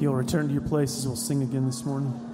you'll return to your places. We'll sing again this morning.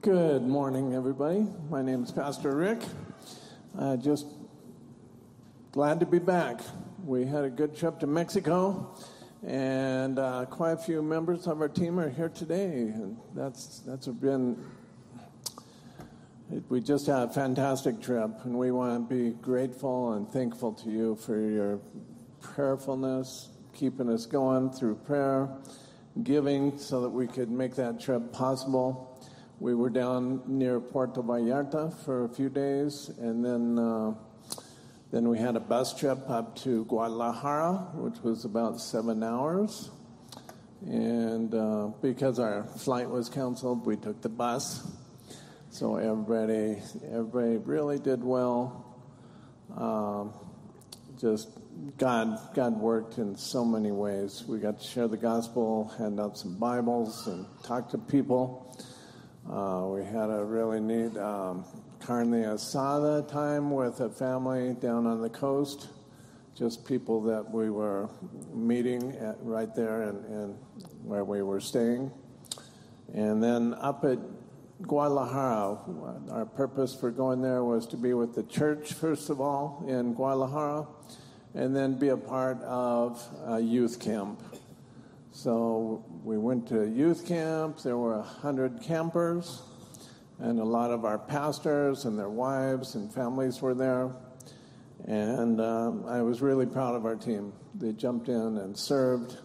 Good morning, everybody. My name is Pastor Rick. Uh, just glad to be back. We had a good trip to Mexico, and uh, quite a few members of our team are here today, and that's that's been. It, we just had a fantastic trip, and we want to be grateful and thankful to you for your prayerfulness, keeping us going through prayer, giving so that we could make that trip possible. We were down near Puerto Vallarta for a few days, and then uh, then we had a bus trip up to Guadalajara, which was about seven hours. And uh, because our flight was canceled, we took the bus. So everybody everybody really did well. Um, just God God worked in so many ways. We got to share the gospel, hand out some Bibles, and talk to people. Uh, we had a really neat um, carne asada time with a family down on the coast. Just people that we were meeting at, right there and, and where we were staying. And then up at Guadalajara, our purpose for going there was to be with the church, first of all, in Guadalajara, and then be a part of a youth camp. So we went to youth camp. There were a hundred campers, and a lot of our pastors and their wives and families were there. And um, I was really proud of our team. They jumped in and served.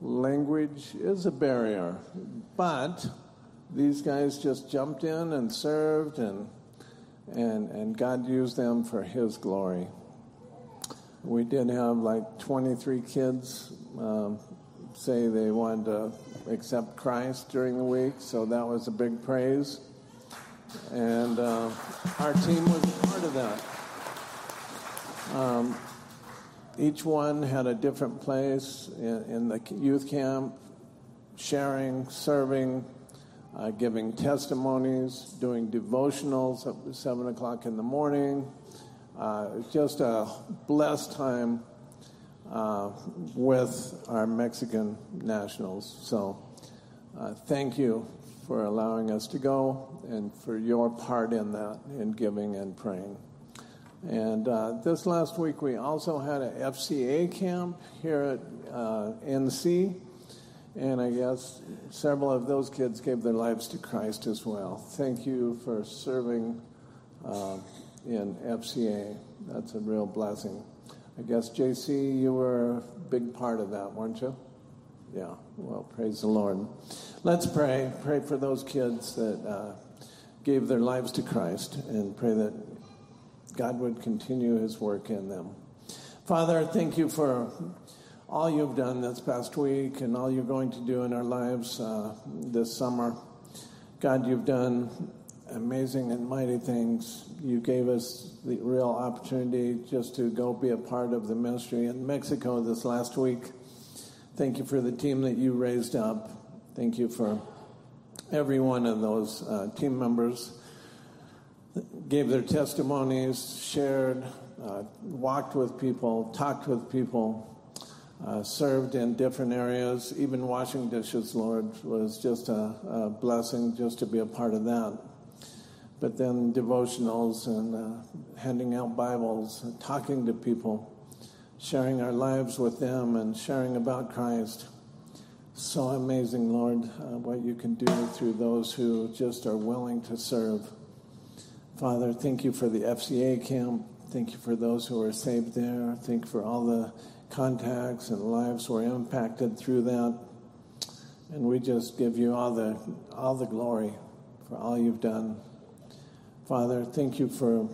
Language is a barrier, but these guys just jumped in and served, and and and God used them for His glory. We did have like 23 kids um, say they wanted to accept Christ during the week, so that was a big praise. And uh, our team was part of that. Um, each one had a different place in, in the youth camp, sharing, serving, uh, giving testimonies, doing devotionals at 7 o'clock in the morning. Uh, just a blessed time uh, with our Mexican nationals. So uh, thank you for allowing us to go and for your part in that, in giving and praying. And uh, this last week, we also had an FCA camp here at uh, NC. And I guess several of those kids gave their lives to Christ as well. Thank you for serving uh, in FCA. That's a real blessing. I guess, JC, you were a big part of that, weren't you? Yeah, well, praise the Lord. Let's pray. Pray for those kids that uh, gave their lives to Christ and pray that God would continue his work in them. Father, thank you for all you've done this past week and all you're going to do in our lives uh, this summer. God, you've done amazing and mighty things. You gave us the real opportunity just to go be a part of the ministry in Mexico this last week. Thank you for the team that you raised up. Thank you for every one of those uh, team members gave their testimonies, shared, uh, walked with people, talked with people, uh, served in different areas. Even washing dishes, Lord, was just a, a, blessing just to be a part of that. But then devotionals and uh, handing out Bibles, talking to people, sharing our lives with them, and sharing about Christ. So amazing, Lord, uh, what you can do through those who just are willing to serve. Father, thank you for the FCA camp. Thank you for those who are saved there. Thank you for all the contacts and lives were impacted through that. And we just give you all the all the glory for all you've done. Father, thank you for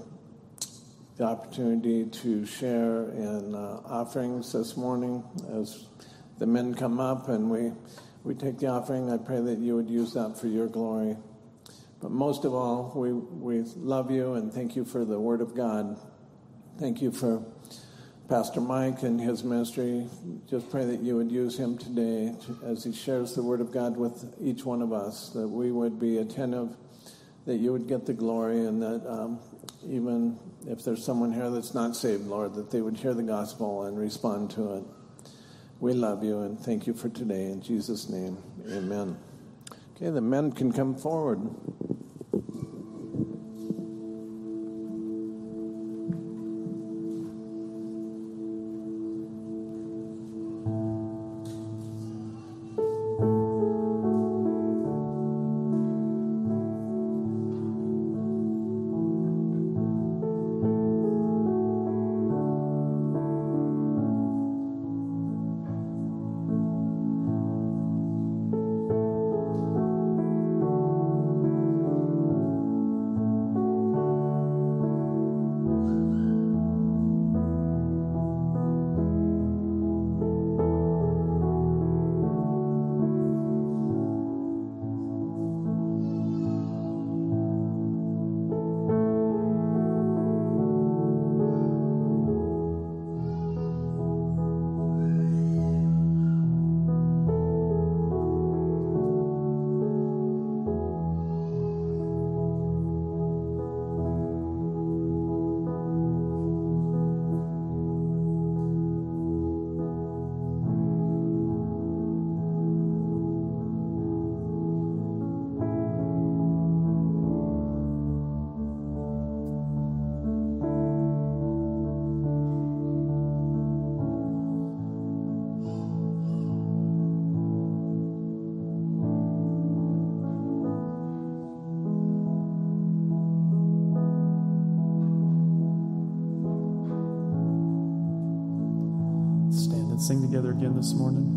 the opportunity to share in uh, offerings this morning as the men come up and we we take the offering. I pray that you would use that for your glory. But most of all, we, we love you and thank you for the Word of God. Thank you for Pastor Mike and his ministry. Just pray that you would use him today as he shares the Word of God with each one of us, that we would be attentive, that you would get the glory, and that um, even if there's someone here that's not saved, Lord, that they would hear the gospel and respond to it. We love you and thank you for today. In Jesus' name, amen. Okay, the men can come forward. This morning?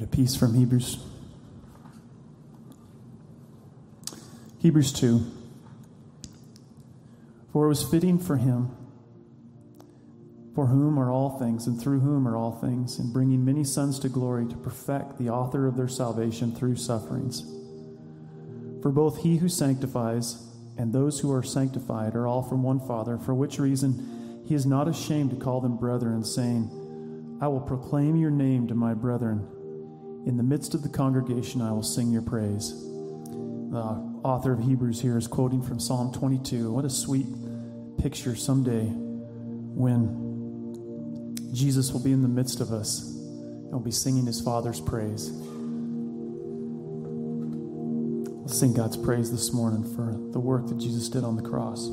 Read a piece from Hebrews. Hebrews 2. For it was fitting for him, for whom are all things, and through whom are all things, in bringing many sons to glory, to perfect the author of their salvation through sufferings. For both he who sanctifies and those who are sanctified are all from one Father, for which reason he is not ashamed to call them brethren, saying, I will proclaim your name to my brethren. In the midst of the congregation, I will sing your praise. The author of Hebrews here is quoting from Psalm 22. What a sweet picture someday when Jesus will be in the midst of us and will be singing his Father's praise. Let's sing God's praise this morning for the work that Jesus did on the cross.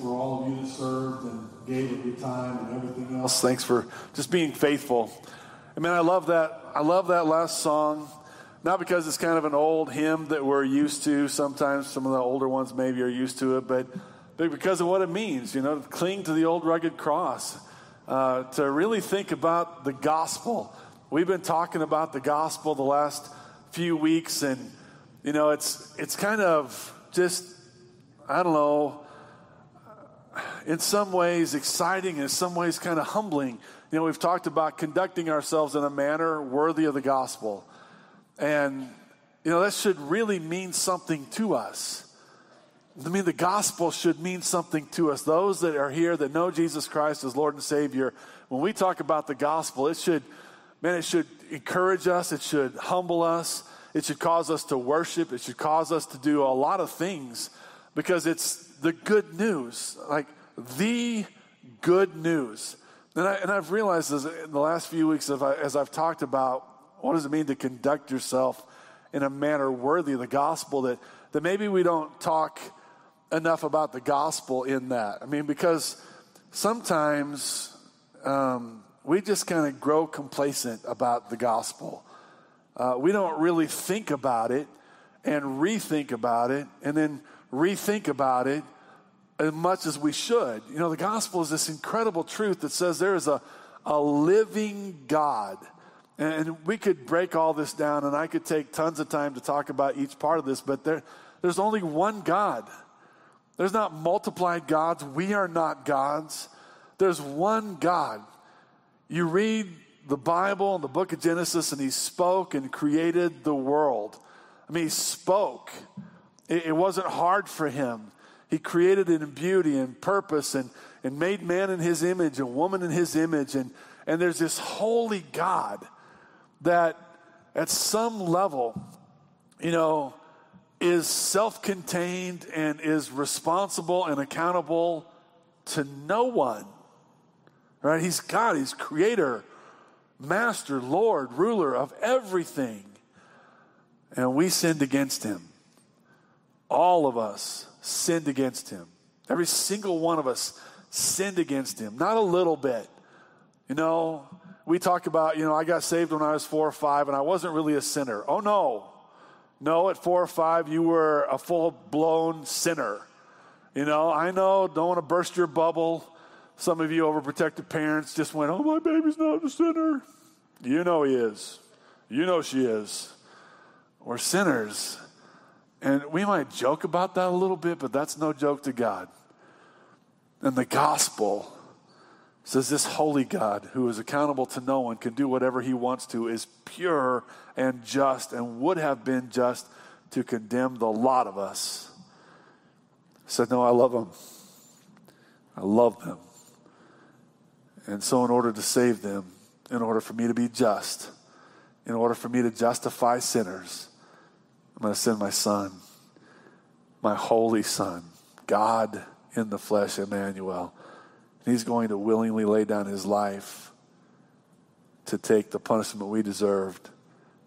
For all of you that served and gave of your time and everything else. Thanks for just being faithful. I mean, I love that. I love that last song. Not because it's kind of an old hymn that we're used to. Sometimes some of the older ones maybe are used to it, but, but because of what it means, you know, to cling to the old rugged cross, uh, to really think about the gospel. We've been talking about the gospel the last few weeks, and you know, it's it's kind of just I don't know. In some ways, exciting, in some ways, kind of humbling. You know, we've talked about conducting ourselves in a manner worthy of the gospel. And, you know, that should really mean something to us. I mean, the gospel should mean something to us. Those that are here that know Jesus Christ as Lord and Savior, when we talk about the gospel, it should, man, it should encourage us, it should humble us, it should cause us to worship, it should cause us to do a lot of things because it's the good news, like the good news. And, I, and I've realized as, in the last few weeks I, as I've talked about what does it mean to conduct yourself in a manner worthy of the gospel that, that maybe we don't talk enough about the gospel in that. I mean, because sometimes um, we just kind of grow complacent about the gospel. Uh, we don't really think about it and rethink about it and then rethink about it as much as we should. You know, the gospel is this incredible truth that says there is a, a living God. And we could break all this down, and I could take tons of time to talk about each part of this, but there, there's only one God. There's not multiplied gods. We are not gods. There's one God. You read the Bible and the book of Genesis, and He spoke and created the world. I mean, He spoke. It, it wasn't hard for Him. He created it in beauty and purpose and, and made man in His image and woman in His image. And, and there's this holy God that at some level, you know, is self contained and is responsible and accountable to no one. Right? He's God, He's creator, master, Lord, ruler of everything. And we sinned against Him. All of us sinned against Him. Every single one of us sinned against Him. Not a little bit. You know, we talk about, you know, I got saved when I was four or five and I wasn't really a sinner. Oh, no. No, at four or five, you were a full blown sinner. You know, I know, don't want to burst your bubble. Some of you overprotective parents just went, oh, my baby's not a sinner. You know he is. You know she is. We're sinners. And we might joke about that a little bit, but that's no joke to God. And the gospel says this holy God, who is accountable to no one, can do whatever he wants to, is pure and just and would have been just to condemn the lot of us. Said, No, I love them. I love them. And so, in order to save them, in order for me to be just, in order for me to justify sinners, I'm going to send my son, my holy son, God in the flesh, Emmanuel He's going to willingly lay down his life to take the punishment we deserved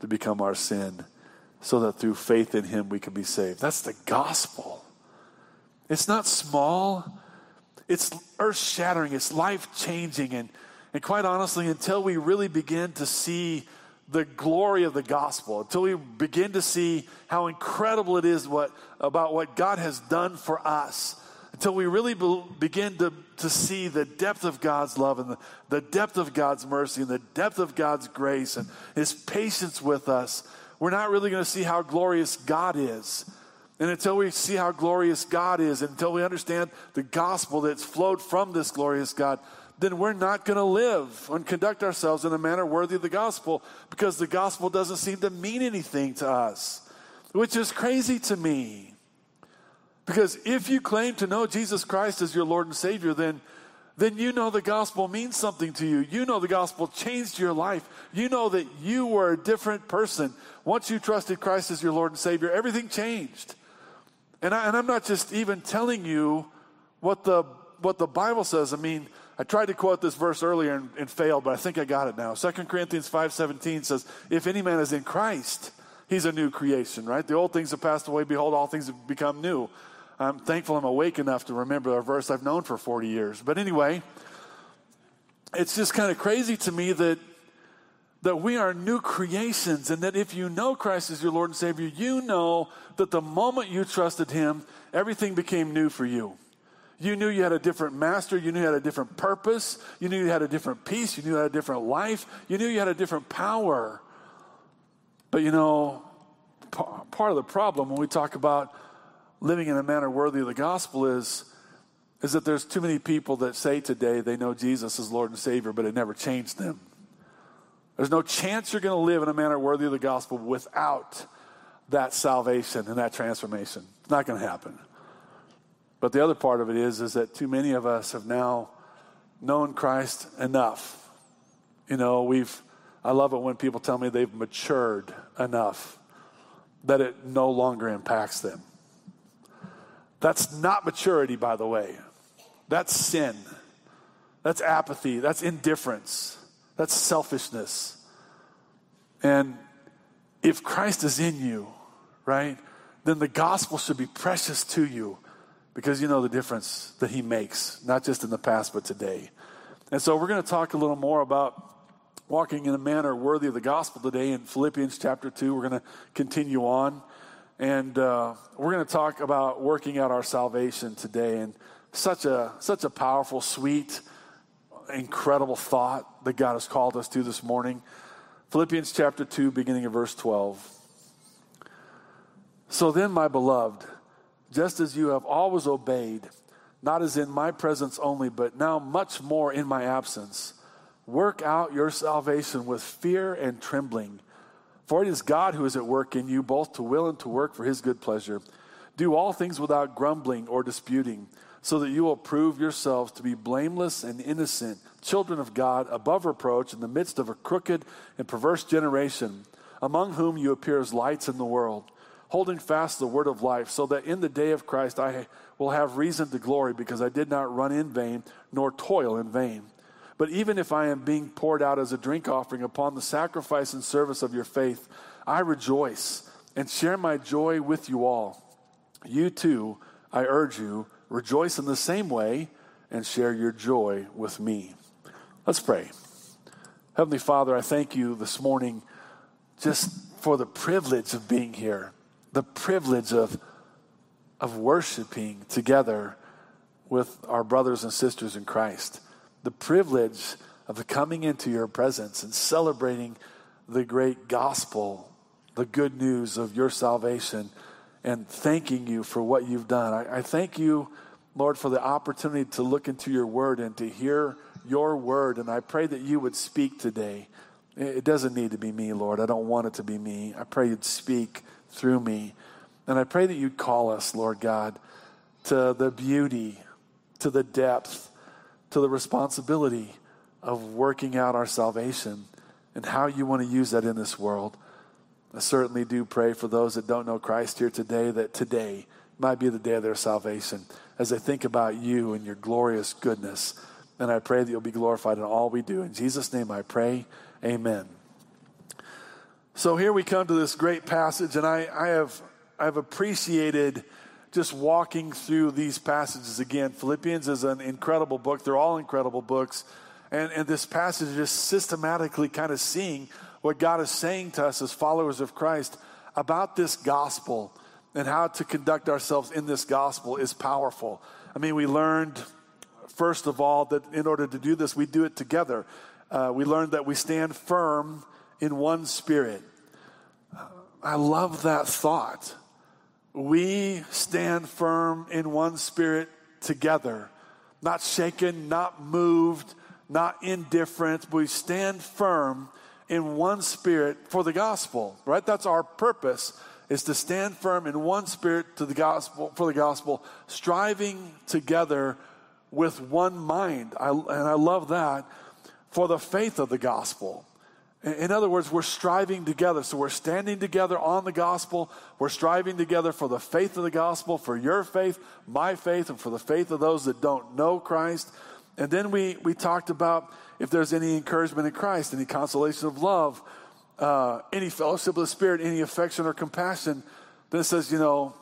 to become our sin so that through faith in him we can be saved. That's the gospel. It's not small, it's earth shattering, it's life changing. And, and quite honestly, until we really begin to see the glory of the gospel, until we begin to see how incredible it is what, about what God has done for us, until we really be- begin to, to see the depth of God's love and the, the depth of God's mercy and the depth of God's grace and His patience with us, we're not really going to see how glorious God is. And until we see how glorious God is, until we understand the gospel that's flowed from this glorious God, then we're not going to live and conduct ourselves in a manner worthy of the gospel because the gospel doesn't seem to mean anything to us, which is crazy to me. Because if you claim to know Jesus Christ as your Lord and Savior, then, then you know the gospel means something to you. You know the gospel changed your life. You know that you were a different person. Once you trusted Christ as your Lord and Savior, everything changed. And, I, I'm not just even telling you what the, what the Bible says. I mean, I tried to quote this verse earlier and, and failed, but I think I got it now. 2 Corinthians 5.17 says, if any man is in Christ, he's a new creation, right? The old things have passed away. Behold, all things have become new. I'm thankful I'm awake enough to remember a verse I've known for 40 years. But anyway, it's just kind of crazy to me that that we are new creations and that if you know Christ as your Lord and Savior, you know that the moment you trusted Him, everything became new for you. You knew you had a different master. You knew you had a different purpose. You knew you had a different peace. You knew you had a different life. You knew you had a different power. But you know, part of the problem when we talk about living in a manner worthy of the gospel is, is that there's too many people that say today they know Jesus as Lord and Savior, but it never changed them. There's no chance you're going to live in a manner worthy of the gospel without that salvation and that transformation. It's not going to happen. But the other part of it is, is that too many of us have now known Christ enough. You know, we've, I love it when people tell me they've matured enough that it no longer impacts them. That's not maturity, by the way. That's sin. That's apathy. That's indifference. That's selfishness. And if Christ is in you, right, then the gospel should be precious to you because you know the difference that he makes, not just in the past, but today. And so we're going to talk a little more about walking in a manner worthy of the gospel today in Philippians chapter 2. We're going to continue on. And uh, we're going to talk about working out our salvation today. And such a, such a powerful, sweet, incredible thought that God has called us to this morning. Philippians chapter 2, beginning of verse 12. So then, my beloved, just as you have always obeyed, not as in my presence only, but now much more in my absence, work out your salvation with fear and trembling. For it is God who is at work in you, both to will and to work for his good pleasure. Do all things without grumbling or disputing so that you will prove yourselves to be blameless and innocent, children of God, above reproach, in the midst of a crooked and perverse generation, among whom you appear as lights in the world, holding fast the word of life, so that in the day of Christ I will have reason to glory, because I did not run in vain, nor toil in vain. But even if I am being poured out as a drink offering upon the sacrifice and service of your faith, I rejoice and share my joy with you all. You too, I urge you, Rejoice in the same way and share your joy with me. Let's pray. Heavenly Father, I thank you this morning just for the privilege of being here, the privilege of, of worshiping together with our brothers and sisters in Christ, the privilege of coming into your presence and celebrating the great gospel, the good news of your salvation, and thanking you for what you've done. I, I thank you Lord, for the opportunity to look into your word and to hear your word. And I pray that you would speak today. It doesn't need to be me, Lord. I don't want it to be me. I pray you'd speak through me. And I pray that you'd call us, Lord God, to the beauty, to the depth, to the responsibility of working out our salvation and how you want to use that in this world. I certainly do pray for those that don't know Christ here today that today might be the day of their salvation as they think about you and your glorious goodness. And I pray that you'll be glorified in all we do. In Jesus' name I pray. Amen. So here we come to this great passage, and I, I have I've appreciated just walking through these passages again. Philippians is an incredible book. They're all incredible books. And, and this passage is just systematically kind of seeing what God is saying to us as followers of Christ about this gospel and how to conduct ourselves in this gospel is powerful. I mean, we learned, first of all, that in order to do this, we do it together. Uh, we learned that we stand firm in one spirit. I love that thought. We stand firm in one spirit together, not shaken, not moved, not indifferent. We stand firm in one spirit for the gospel, right? That's our purpose is to stand firm in one spirit to the gospel for the gospel, striving together with one mind. I, and I love that for the faith of the gospel. In other words, we're striving together. So we're standing together on the gospel. We're striving together for the faith of the gospel, for your faith, my faith, and for the faith of those that don't know Christ. And then we, we talked about if there's any encouragement in Christ, any consolation of love, uh, any fellowship of the Spirit, any affection or compassion. Then it says, you know,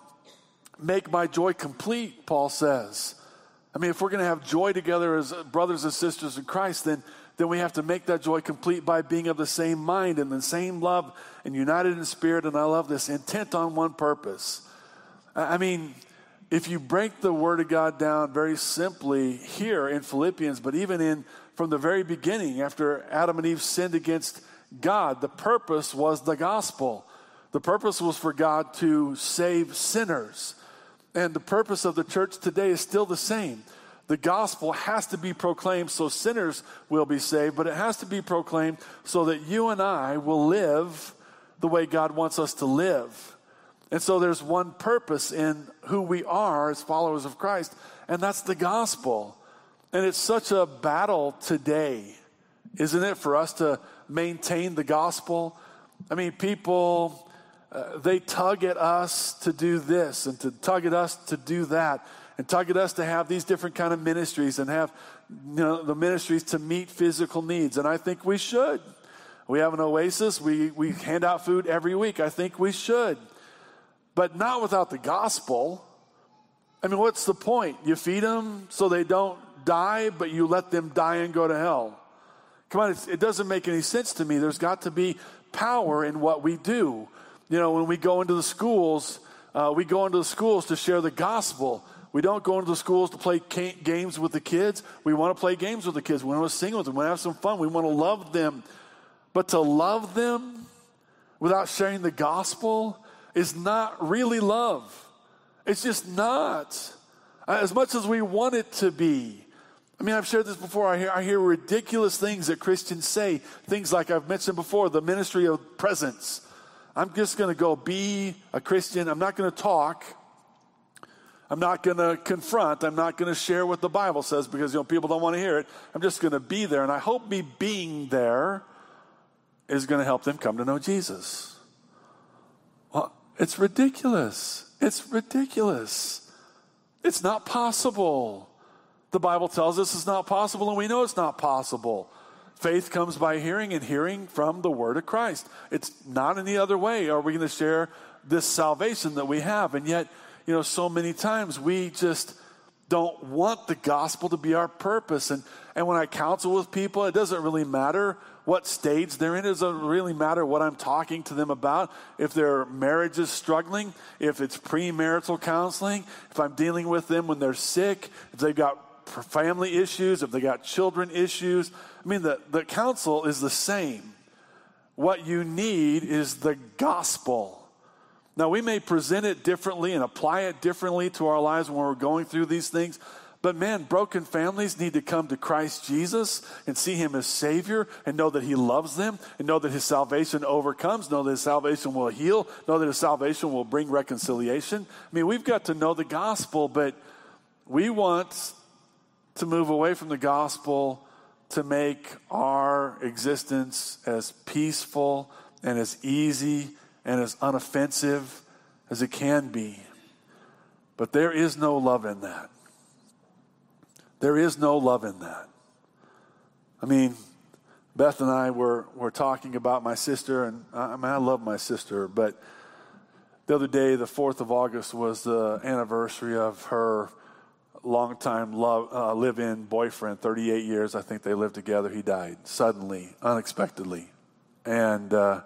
make my joy complete, Paul says. I mean, if we're going to have joy together as brothers and sisters in Christ, then then we have to make that joy complete by being of the same mind and the same love and united in spirit. And I love this intent on one purpose. I mean, if you break the word of God down very simply here in Philippians, but even in from the very beginning, after Adam and Eve sinned against God, the purpose was the gospel. The purpose was for God to save sinners. And the purpose of the church today is still the same the gospel has to be proclaimed so sinners will be saved, but it has to be proclaimed so that you and I will live the way God wants us to live. And so there's one purpose in who we are as followers of Christ, and that's the gospel. And it's such a battle today, isn't it, for us to maintain the gospel? I mean, people, uh, they tug at us to do this and to tug at us to do that and target us to have these different kind of ministries and have you know, the ministries to meet physical needs. And I think we should. We have an oasis. We, we hand out food every week. I think we should. But not without the gospel. I mean, what's the point? You feed them so they don't die, but you let them die and go to hell. Come on, it doesn't make any sense to me. There's got to be power in what we do. You know, when we go into the schools, uh, we go into the schools to share the gospel. We don't go into the schools to play games with the kids. We want to play games with the kids. We want to sing with them. We want to have some fun. We want to love them. But to love them without sharing the gospel is not really love. It's just not. As much as we want it to be. I mean, I've shared this before. I hear, I hear ridiculous things that Christians say. Things like I've mentioned before the ministry of presence. I'm just going to go be a Christian. I'm not going to talk. I'm not going to confront. I'm not going to share what the Bible says because you know people don't want to hear it. I'm just going to be there, and I hope me being there is going to help them come to know Jesus. Well, it's ridiculous. It's ridiculous. It's not possible. The Bible tells us it's not possible, and we know it's not possible. Faith comes by hearing, and hearing from the Word of Christ. It's not any other way are we going to share this salvation that we have, and yet you know, so many times we just don't want the gospel to be our purpose. And, and when I counsel with people, it doesn't really matter what stage they're in. It doesn't really matter what I'm talking to them about. If their marriage is struggling, if it's premarital counseling, if I'm dealing with them when they're sick, if they've got family issues, if they got children issues. I mean, the, the counsel is the same. What you need is the gospel. Now, we may present it differently and apply it differently to our lives when we're going through these things. But man, broken families need to come to Christ Jesus and see Him as Savior and know that He loves them and know that His salvation overcomes, know that His salvation will heal, know that His salvation will bring reconciliation. I mean, we've got to know the gospel, but we want to move away from the gospel to make our existence as peaceful and as easy and as unoffensive as it can be. But there is no love in that. There is no love in that. I mean, Beth and I were, were talking about my sister, and I, I mean, I love my sister, but the other day, the 4th of August, was the anniversary of her longtime love, uh, live in boyfriend, 38 years. I think they lived together. He died suddenly, unexpectedly. And uh,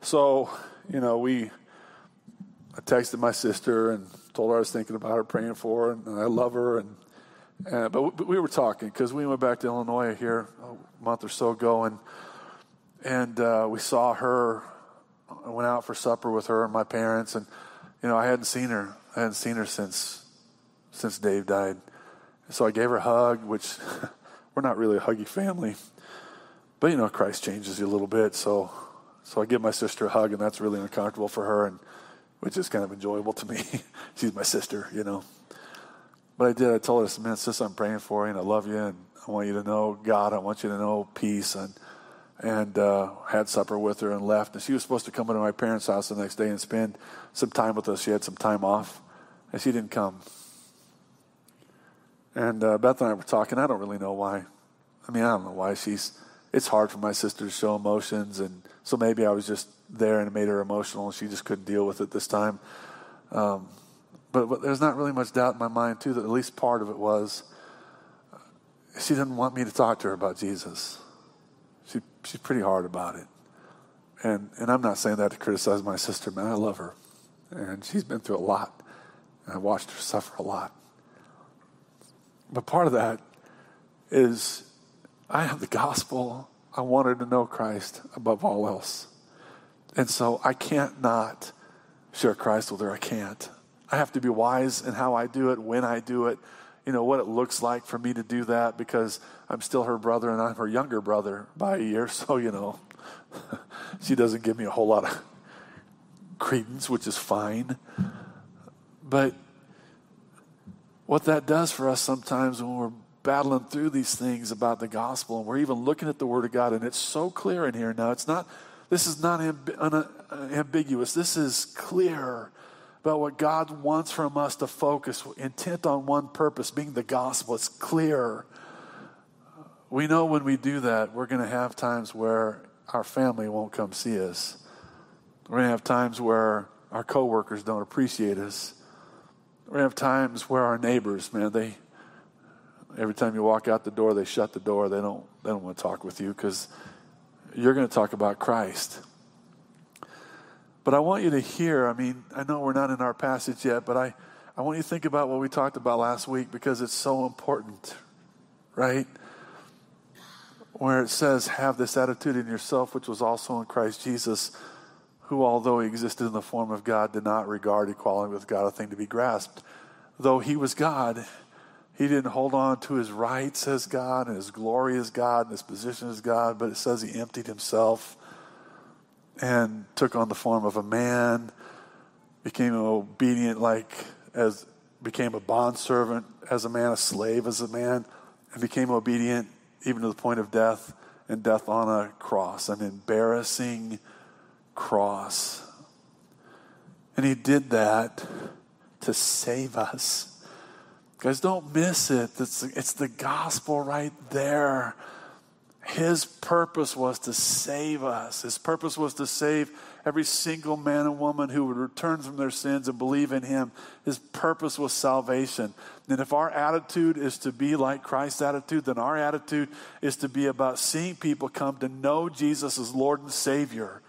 so you know, we, I texted my sister and told her I was thinking about her, praying for her, and, I love her. And, and but, we, but we were talking because we went back to Illinois here a month or so ago, and and uh, we saw her. I went out for supper with her and my parents, and you know I hadn't seen her. I hadn't seen her since since Dave died. So I gave her a hug, which we're not really a huggy family, but you know Christ changes you a little bit. So so I give my sister a hug, and that's really uncomfortable for her, and which is kind of enjoyable to me. She's my sister, you know. But I did. I told her, man, sis, I'm praying for you, and I love you, and I want you to know God. I want you to know peace, and and uh, had supper with her and left. And she was supposed to come into my parents' house the next day and spend some time with us. She had some time off, and she didn't come. And uh, Beth and I were talking. I don't really know why. I mean, I don't know why she's. It's hard for my sister to show emotions, and so maybe I was just there and it made her emotional, and she just couldn't deal with it this time. Um, but, but there's not really much doubt in my mind too that at least part of it was uh, she didn't want me to talk to her about Jesus. She, she's pretty hard about it. And, and I'm not saying that to criticize my sister, man. I love her. And she's been through a lot. And I watched her suffer a lot. But part of that is I have the gospel. I wanted to know Christ above all else. And so I can't not share Christ with her. I can't. I have to be wise in how I do it, when I do it, you know, what it looks like for me to do that because I'm still her brother and I'm her younger brother by a year. So, you know, she doesn't give me a whole lot of credence, which is fine. But what that does for us sometimes when we're battling through these things about the gospel and we're even looking at the word of God and it's so clear in here now. It's not, this is not amb- un- uh, ambiguous. This is clear about what God wants from us to focus, intent on one purpose, being the gospel. It's clear. We know when we do that, we're going to have times where our family won't come see us. We're going to have times where our coworkers don't appreciate us. We're going to have times where our neighbors, man, they every time you walk out the door, they shut the door. They don't they don't want to talk with you because you're going to talk about Christ. But I want you to hear, I mean, I know we're not in our passage yet, but I, I want you to think about what we talked about last week because it's so important, right? Where it says, have this attitude in yourself, which was also in Christ Jesus, who, although he existed in the form of God, did not regard equality with God a thing to be grasped. Though he was God, he didn't hold on to his rights as God and his glory as God and his position as God, but it says he emptied himself and took on the form of a man, became obedient like as became a bondservant as a man, a slave as a man, and became obedient even to the point of death and death on a cross, an embarrassing cross. And he did that to save us. Guys, don't miss it. It's, it's the gospel right there. His purpose was to save us. His purpose was to save every single man and woman who would return from their sins and believe in Him. His purpose was salvation. And if our attitude is to be like Christ's attitude, then our attitude is to be about seeing people come to know Jesus as Lord and Savior.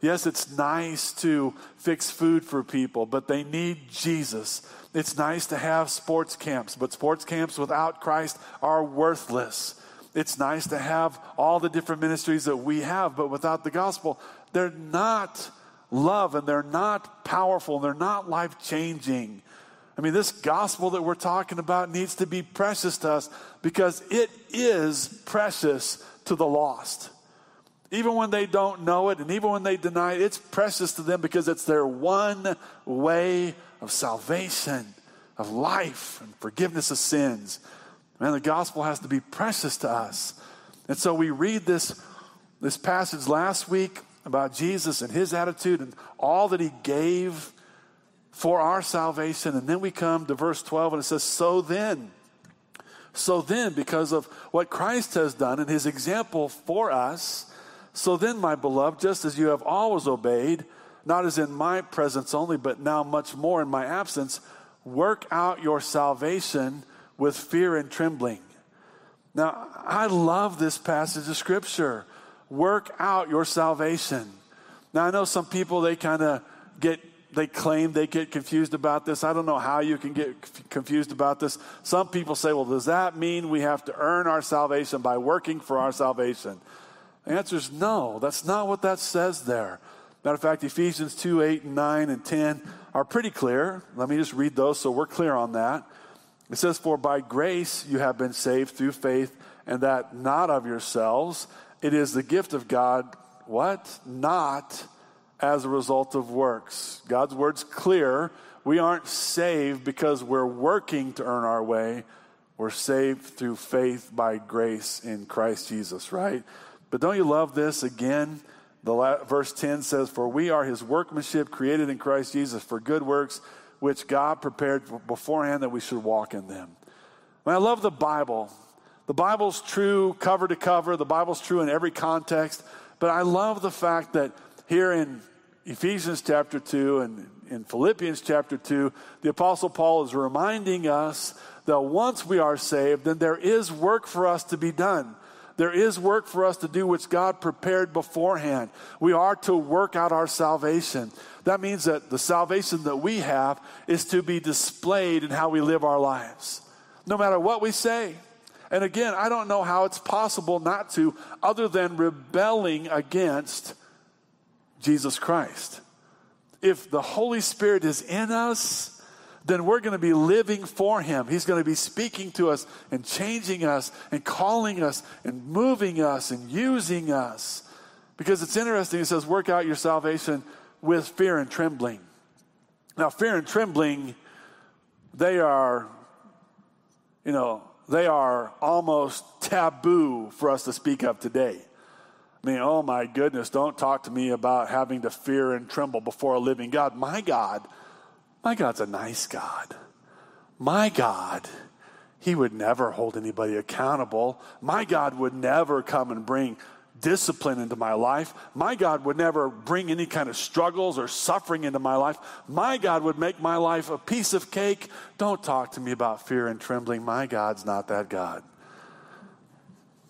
Yes, it's nice to fix food for people, but they need Jesus. It's nice to have sports camps, but sports camps without Christ are worthless. It's nice to have all the different ministries that we have, but without the gospel, they're not love and they're not powerful and they're not life changing. I mean, this gospel that we're talking about needs to be precious to us because it is precious to the lost. Even when they don't know it and even when they deny it, it's precious to them because it's their one way of salvation, of life, and forgiveness of sins. Man, the gospel has to be precious to us. And so we read this, this passage last week about Jesus and his attitude and all that he gave for our salvation. And then we come to verse 12 and it says, So then, so then, because of what Christ has done and his example for us, so then, my beloved, just as you have always obeyed, not as in my presence only, but now much more in my absence, work out your salvation with fear and trembling. Now, I love this passage of scripture. Work out your salvation. Now, I know some people, they kind of get they claim they get confused about this. I don't know how you can get confused about this. Some people say, well, does that mean we have to earn our salvation by working for our salvation? The answer is no. That's not what that says there. Matter of fact, Ephesians 2 8 and 9 and 10 are pretty clear. Let me just read those so we're clear on that. It says, For by grace you have been saved through faith, and that not of yourselves. It is the gift of God. What? Not as a result of works. God's word's clear. We aren't saved because we're working to earn our way. We're saved through faith by grace in Christ Jesus, right? But don't you love this again? The la- verse 10 says, For we are his workmanship created in Christ Jesus for good works, which God prepared beforehand that we should walk in them. I love the Bible. The Bible's true cover to cover, the Bible's true in every context. But I love the fact that here in Ephesians chapter 2 and in Philippians chapter 2, the Apostle Paul is reminding us that once we are saved, then there is work for us to be done. There is work for us to do which God prepared beforehand. We are to work out our salvation. That means that the salvation that we have is to be displayed in how we live our lives, no matter what we say. And again, I don't know how it's possible not to, other than rebelling against Jesus Christ. If the Holy Spirit is in us, then we're going to be living for Him. He's going to be speaking to us and changing us and calling us and moving us and using us. Because it's interesting, it says, work out your salvation with fear and trembling. Now, fear and trembling, they are, you know, they are almost taboo for us to speak of today. I mean, oh my goodness, don't talk to me about having to fear and tremble before a living God. My God, my God's a nice God. My God, He would never hold anybody accountable. My God would never come and bring discipline into my life. My God would never bring any kind of struggles or suffering into my life. My God would make my life a piece of cake. Don't talk to me about fear and trembling. My God's not that God.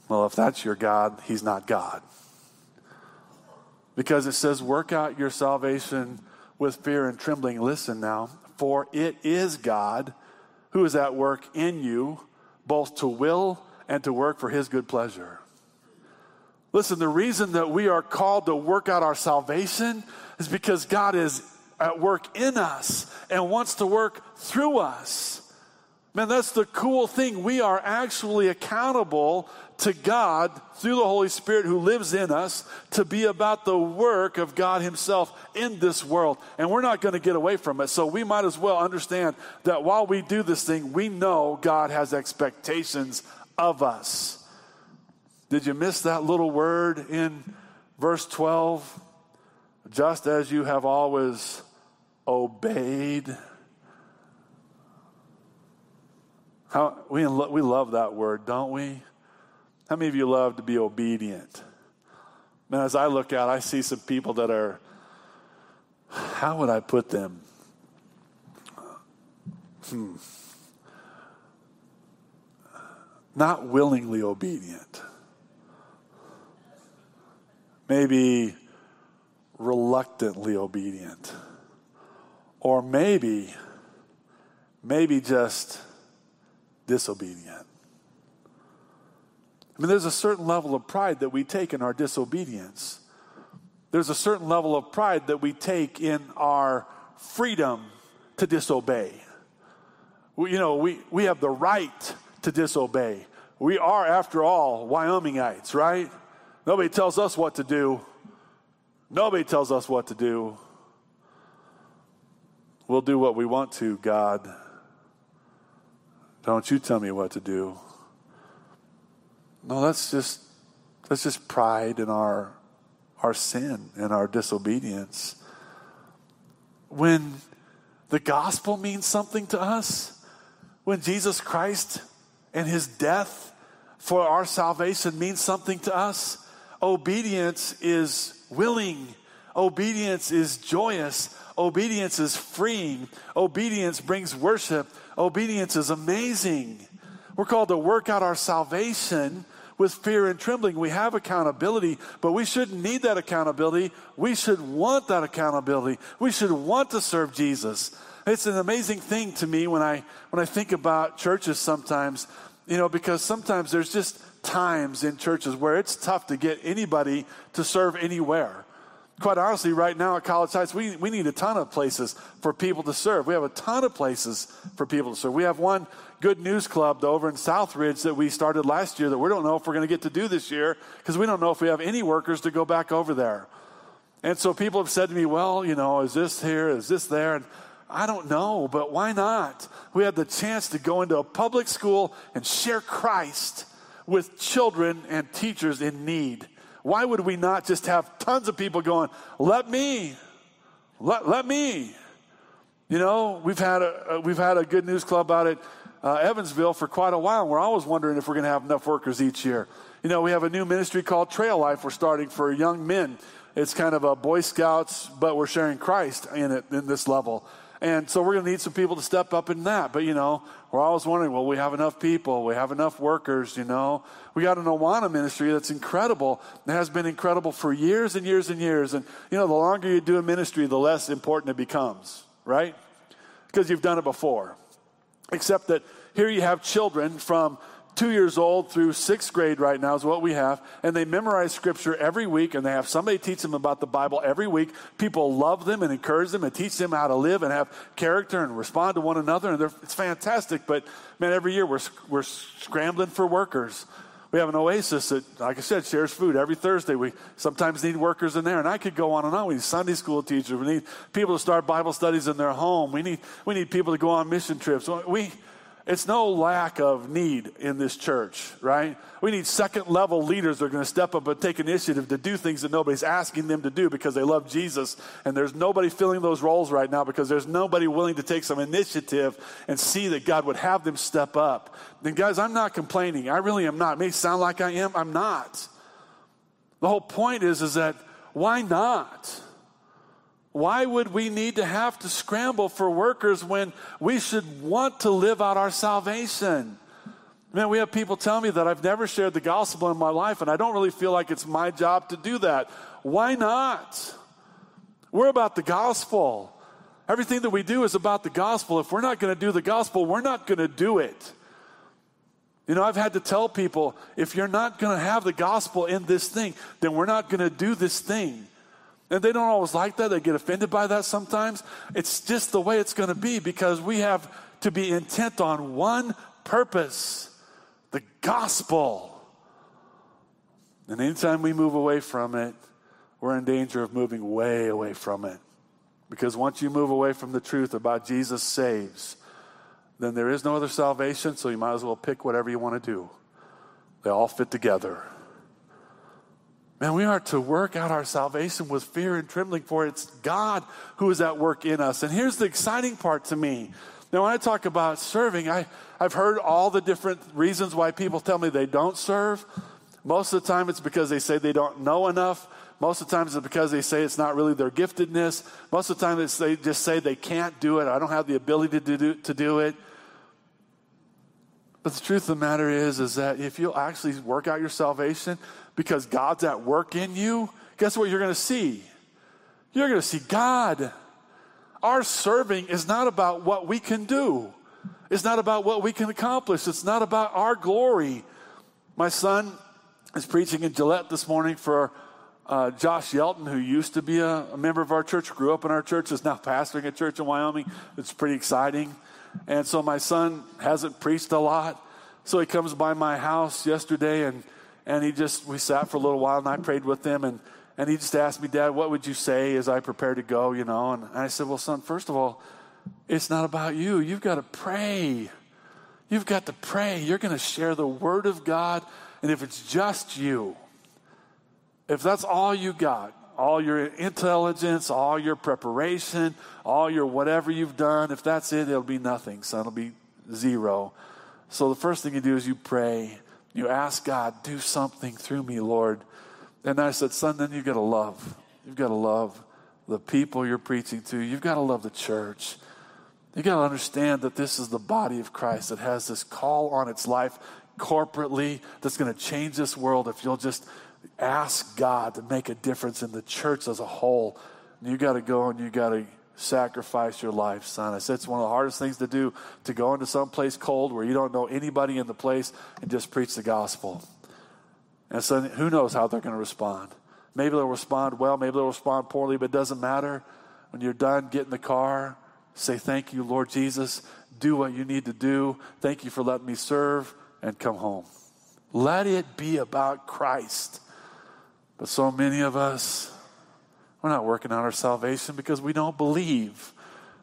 Well, if that's your God, He's not God. Because it says, work out your salvation with fear and trembling. Listen now, for it is God who is at work in you, both to will and to work for His good pleasure. Listen, the reason that we are called to work out our salvation is because God is at work in us and wants to work through us. Man, that's the cool thing. We are actually accountable to God through the Holy Spirit who lives in us to be about the work of God Himself in this world. And we're not going to get away from it. So we might as well understand that while we do this thing, we know God has expectations of us. Did you miss that little word in verse 12? Just as you have always obeyed. How, we, we love that word, don't we? How many of you love to be obedient? Man, as I look out, I see some people that are, how would I put them? Hmm. Not willingly obedient maybe reluctantly obedient, or maybe, maybe just disobedient. I mean, there's a certain level of pride that we take in our disobedience. There's a certain level of pride that we take in our freedom to disobey. We, you know, we, we have the right to disobey. We are, after all, Wyomingites, right? Nobody tells us what to do. Nobody tells us what to do. We'll do what we want to, God. Don't you tell me what to do. No, that's just that's just pride in our our sin and our disobedience. When the gospel means something to us, when Jesus Christ and his death for our salvation means something to us, Obedience is willing. Obedience is joyous. Obedience is freeing. Obedience brings worship. Obedience is amazing. We're called to work out our salvation with fear and trembling. We have accountability, but we shouldn't need that accountability. We should want that accountability. We should want to serve Jesus. It's an amazing thing to me when I when I think about churches sometimes, you know, because sometimes there's just times in churches where it's tough to get anybody to serve anywhere. Quite honestly, right now at College Heights, we, we need a ton of places for people to serve. We have a ton of places for people to serve. We have one good news club over in Southridge that we started last year that we don't know if we're going to get to do this year because we don't know if we have any workers to go back over there. And so people have said to me, well, you know, is this here? Is this there? And I don't know, but why not? We had the chance to go into a public school and share Christ with children and teachers in need. Why would we not just have tons of people going, let me, let, let me? You know, we've had a, we've had a good news club out at uh, Evansville for quite a while. We're always wondering if we're going to have enough workers each year. You know, we have a new ministry called Trail Life we're starting for young men. It's kind of a Boy Scouts, but we're sharing Christ in it in this level. And so we're going to need some people to step up in that. But, you know, we're always wondering, well, we have enough people. We have enough workers, you know. We got an Awana ministry that's incredible. It has been incredible for years and years and years. And, you know, the longer you do a ministry, the less important it becomes, right? Because you've done it before. Except that here you have children from two years old through sixth grade right now is what we have. And they memorize scripture every week and they have somebody teach them about the Bible every week. People love them and encourage them and teach them how to live and have character and respond to one another. And it's fantastic. But man, every year we're, we're scrambling for workers. We have an oasis that, like I said, shares food every Thursday. We sometimes need workers in there, and I could go on and on. We need Sunday school teachers. We need people to start Bible studies in their home. We need we need people to go on mission trips. We it's no lack of need in this church, right? We need second level leaders that are going to step up and take initiative to do things that nobody's asking them to do because they love Jesus. And there's nobody filling those roles right now because there's nobody willing to take some initiative and see that God would have them step up. And guys, I'm not complaining. I really am not. It may sound like I am. I'm not. The whole point is, is that why not? Why would we need to have to scramble for workers when we should want to live out our salvation? Man, we have people tell me that I've never shared the gospel in my life, and I don't really feel like it's my job to do that. Why not? We're about the gospel. Everything that we do is about the gospel. If we're not going to do the gospel, we're not going to do it. You know, I've had to tell people if you're not going to have the gospel in this thing, then we're not going to do this thing. And they don't always like that. They get offended by that sometimes. It's just the way it's going to be because we have to be intent on one purpose the gospel. And anytime we move away from it, we're in danger of moving way away from it. Because once you move away from the truth about Jesus saves, then there is no other salvation, so you might as well pick whatever you want to do. They all fit together. Man, we are to work out our salvation with fear and trembling, for it's God who is at work in us. And here's the exciting part to me. Now, when I talk about serving, I, I've heard all the different reasons why people tell me they don't serve. Most of the time, it's because they say they don't know enough. Most of the time, it's because they say it's not really their giftedness. Most of the time, it's they just say they can't do it. I don't have the ability to do, to do it. But the truth of the matter is, is that if you'll actually work out your salvation, because God's at work in you, guess what you're going to see? You're going to see God. Our serving is not about what we can do. It's not about what we can accomplish. It's not about our glory. My son is preaching in Gillette this morning for uh, Josh Yelton, who used to be a, a, member of our church, grew up in our church, is now pastoring a church in Wyoming. It's pretty exciting. And so my son hasn't preached a lot. So he comes by my house yesterday and and he just, we sat for a little while and I prayed with him. And, and he just asked me, Dad, what would you say as I prepare to go, you know? And I said, Well, son, first of all, it's not about you. You've got to pray. You've got to pray. You're going to share the word of God. And if it's just you, if that's all you got, all your intelligence, all your preparation, all your whatever you've done, if that's it, it'll be nothing, son. It'll be zero. So the first thing you do is you pray. You ask God, do something through me, Lord. And I said, son, then you've got to love. You've got to love the people you're preaching to. You've got to love the church. You've got to understand that this is the body of Christ that has this call on its life corporately that's going to change this world if you'll just ask God to make a difference in the church as a whole. You got to go and you got to sacrifice your life, son. I said it's one of the hardest things to do to go into some place cold where you don't know anybody in the place and just preach the gospel. And so who knows how they're going to respond. Maybe they'll respond well, maybe they'll respond poorly, but it doesn't matter. When you're done, get in the car, say, Thank you, Lord Jesus. Do what you need to do. Thank you for letting me serve, and come home. Let it be about Christ. But so many of us, we're not working on our salvation because we don't believe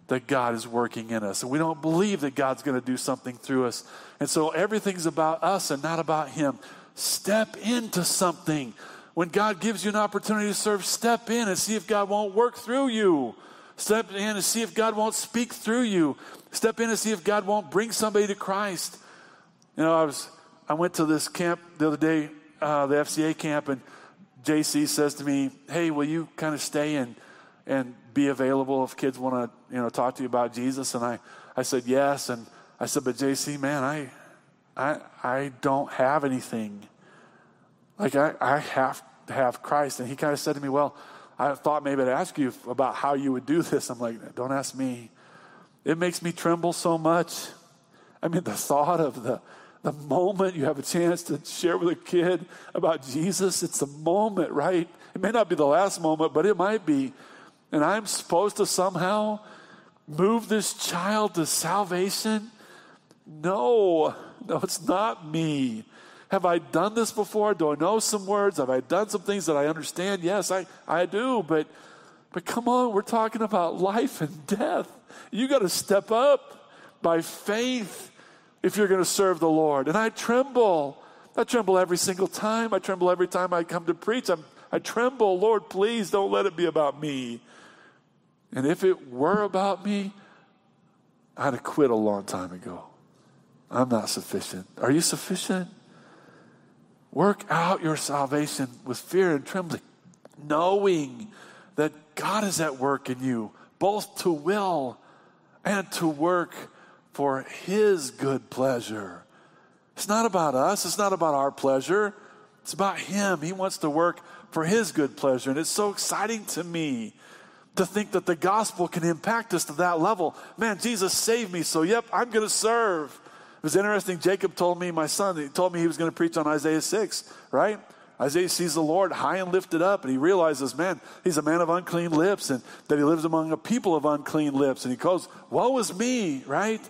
that God is working in us. And we don't believe that God's going to do something through us. And so everything's about us and not about Him. Step into something. When God gives you an opportunity to serve, step in and see if God won't work through you. Step in and see if God won't speak through you. Step in and see if God won't bring somebody to Christ. You know, I was I went to this camp the other day, uh, the FCA camp, and JC says to me, "Hey, will you kind of stay and and be available if kids want to you know talk to you about Jesus?" And I I said yes, and I said, "But JC, man, I I I don't have anything. Like I I have to have Christ." And he kind of said to me, "Well." I thought maybe I'd ask you about how you would do this. I'm like, don't ask me. It makes me tremble so much. I mean, the thought of the, the moment you have a chance to share with a kid about Jesus, it's a moment, right? It may not be the last moment, but it might be. And I'm supposed to somehow move this child to salvation? No, no, it's not me. Have I done this before? Do I know some words? Have I done some things that I understand? Yes, I, I do, but but come on, we're talking about life and death. You got to step up by faith if you're going to serve the Lord. And I tremble. I tremble every single time. I tremble every time I come to preach. I'm, I tremble. Lord, please don't let it be about me. And if it were about me, I'd have quit a long time ago. I'm not sufficient. Are you sufficient? Work out your salvation with fear and trembling, knowing that God is at work in you, both to will and to work for His good pleasure. It's not about us, it's not about our pleasure, it's about Him. He wants to work for His good pleasure. And it's so exciting to me to think that the gospel can impact us to that level. Man, Jesus saved me, so yep, I'm going to serve. It was interesting. Jacob told me, my son, he told me he was going to preach on Isaiah 6, right? Isaiah sees the Lord high and lifted up, and he realizes, man, he's a man of unclean lips, and that he lives among a people of unclean lips. And he goes, Woe is me, right?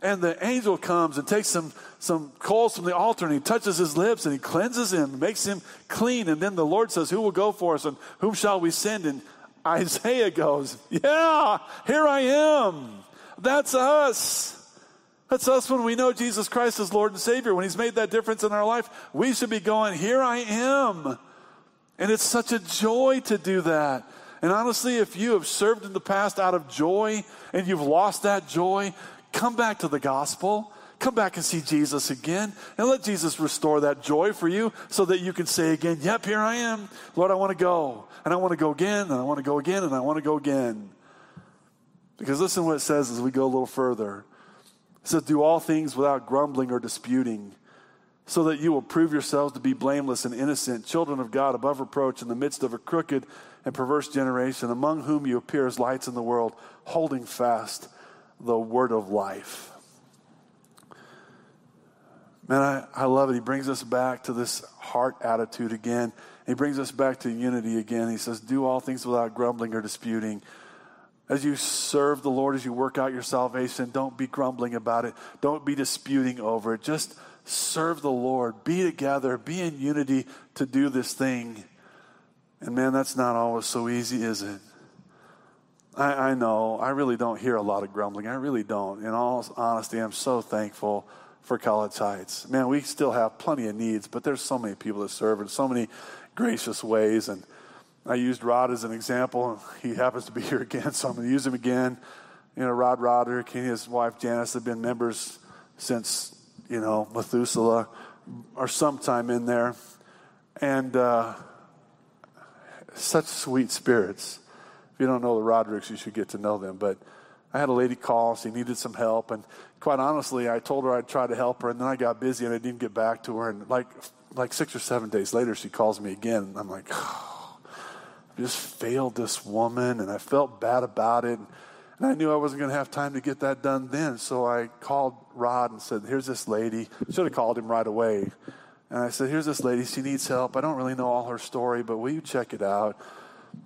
And the angel comes and takes some, some coals from the altar and he touches his lips and he cleanses him, makes him clean. And then the Lord says, Who will go for us and whom shall we send? And Isaiah goes, Yeah, here I am. That's us. That's us when we know Jesus Christ is Lord and Savior. When He's made that difference in our life, we should be going, Here I am. And it's such a joy to do that. And honestly, if you have served in the past out of joy and you've lost that joy, come back to the gospel. Come back and see Jesus again and let Jesus restore that joy for you so that you can say again, Yep, here I am. Lord, I want to go. And I want to go again, and I want to go again, and I want to go again. Because listen what it says as we go a little further. It says, Do all things without grumbling or disputing, so that you will prove yourselves to be blameless and innocent, children of God above reproach in the midst of a crooked and perverse generation, among whom you appear as lights in the world, holding fast the word of life. Man, I, I love it. He brings us back to this heart attitude again. He brings us back to unity again. He says, Do all things without grumbling or disputing. As you serve the Lord, as you work out your salvation, don't be grumbling about it. Don't be disputing over it. Just serve the Lord. Be together. Be in unity to do this thing. And man, that's not always so easy, is it? I, I, know. I really don't hear a lot of grumbling. I really don't. In all honesty, I'm so thankful for College Heights. Man, we still have plenty of needs, but there's so many people that serve in so many gracious ways. And I used Rod as an example. He happens to be here again, so I'm going to use him again. You know, Rod Roderick and his wife Janice have been members since, you know, Methuselah or sometime in there. And uh, such sweet spirits. If you don't know the Rodericks, you should get to know them. But I had a lady call. She needed some help. And quite honestly, I told her I'd try to help her. And then I got busy and I didn't get back to her. And like, like six or seven days later, she calls me again. And I'm like, oh, I just failed this woman. And I felt bad about it. And I knew I wasn't going to have time to get that done then. So I called Rod and said, Here's this lady. Should have called him right away. And I said, Here's this lady. She needs help. I don't really know all her story, but will you check it out?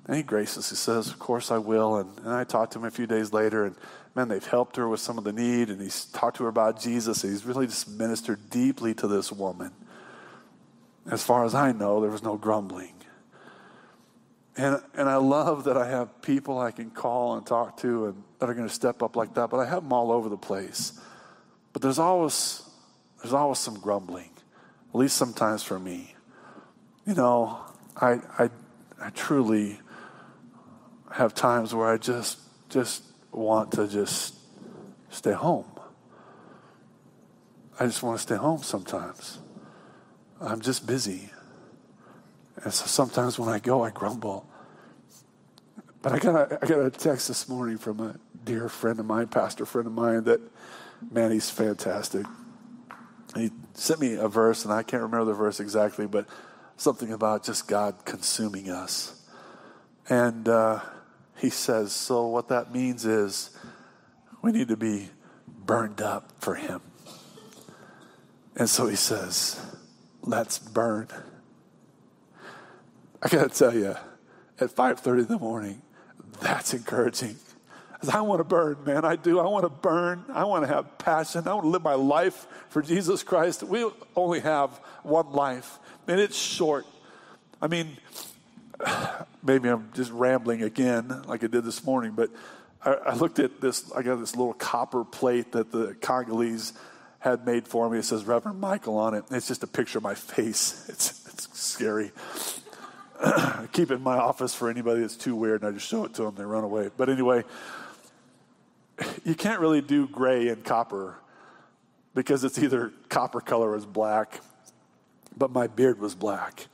And he graciously says, Of course I will. And, and I talked to him a few days later, and man, they've helped her with some of the need, and he's talked to her about Jesus. And he's really just ministered deeply to this woman. As far as I know, there was no grumbling. And, and I love that I have people I can call and talk to and that are going to step up like that, but I have them all over the place. But there's always, there's always some grumbling, at least sometimes for me. You know, I, I, I truly have times where I just, just want to just stay home. I just want to stay home sometimes. I'm just busy. And so sometimes when I go, I grumble. But I got a, I got a text this morning from a dear friend of mine, pastor friend of mine, that, man, he's fantastic. He sent me a verse, and I can't remember the verse exactly, but something about just God consuming us. And uh, he says, so what that means is we need to be burned up for him. And so he says, let's burn. I got to tell you, at 5.30 in the morning, that's encouraging. I want to burn, man. I do. I want to burn. I want to have passion. I want to live my life for Jesus Christ. We only have one life, and it's short. I mean, maybe I'm just rambling again like I did this morning, but I, I looked at this. I got this little copper plate that the Congolese had made for me. It says Reverend Michael on it. It's just a picture of my face. It's, it's scary. keep it in my office for anybody that's too weird, and I just show it to them. They run away. But anyway, you can't really do gray and copper because it's either copper color or it's black. But my beard was black.